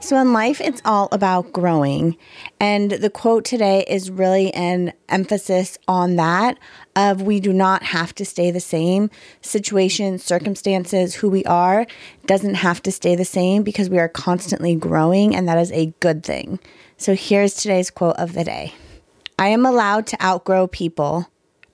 So, in life, it's all about growing. And the quote today is really an emphasis on that of we do not have to stay the same. Situations, circumstances, who we are doesn't have to stay the same because we are constantly growing, and that is a good thing. So, here's today's quote of the day I am allowed to outgrow people.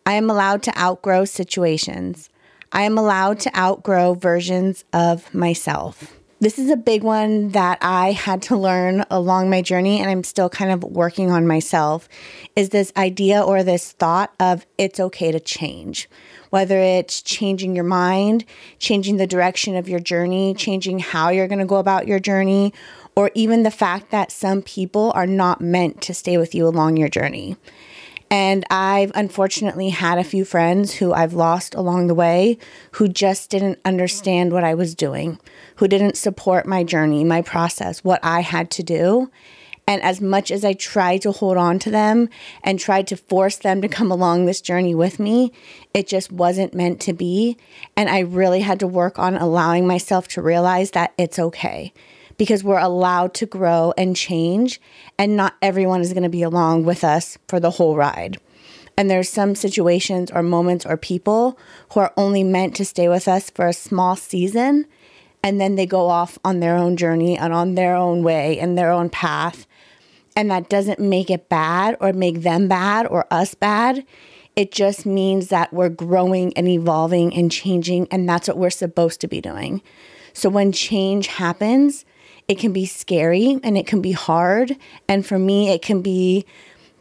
I am allowed to outgrow situations. I am allowed to outgrow versions of myself. This is a big one that I had to learn along my journey, and I'm still kind of working on myself. Is this idea or this thought of it's okay to change? Whether it's changing your mind, changing the direction of your journey, changing how you're going to go about your journey, or even the fact that some people are not meant to stay with you along your journey. And I've unfortunately had a few friends who I've lost along the way who just didn't understand what I was doing, who didn't support my journey, my process, what I had to do. And as much as I tried to hold on to them and tried to force them to come along this journey with me, it just wasn't meant to be. And I really had to work on allowing myself to realize that it's okay because we're allowed to grow and change, and not everyone is going to be along with us for the whole ride. And there's some situations or moments or people who are only meant to stay with us for a small season, and then they go off on their own journey and on their own way and their own path. And that doesn't make it bad or make them bad or us bad. It just means that we're growing and evolving and changing, and that's what we're supposed to be doing. So when change happens, it can be scary and it can be hard. And for me, it can be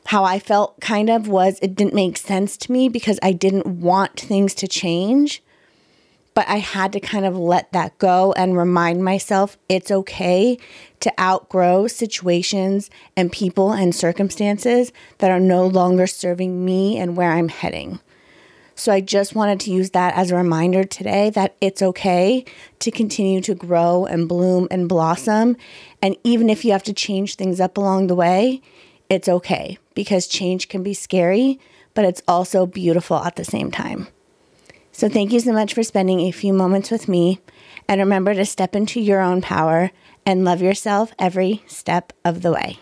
how I felt kind of was it didn't make sense to me because I didn't want things to change. But I had to kind of let that go and remind myself it's okay to outgrow situations and people and circumstances that are no longer serving me and where I'm heading. So I just wanted to use that as a reminder today that it's okay to continue to grow and bloom and blossom. And even if you have to change things up along the way, it's okay because change can be scary, but it's also beautiful at the same time. So thank you so much for spending a few moments with me. And remember to step into your own power and love yourself every step of the way.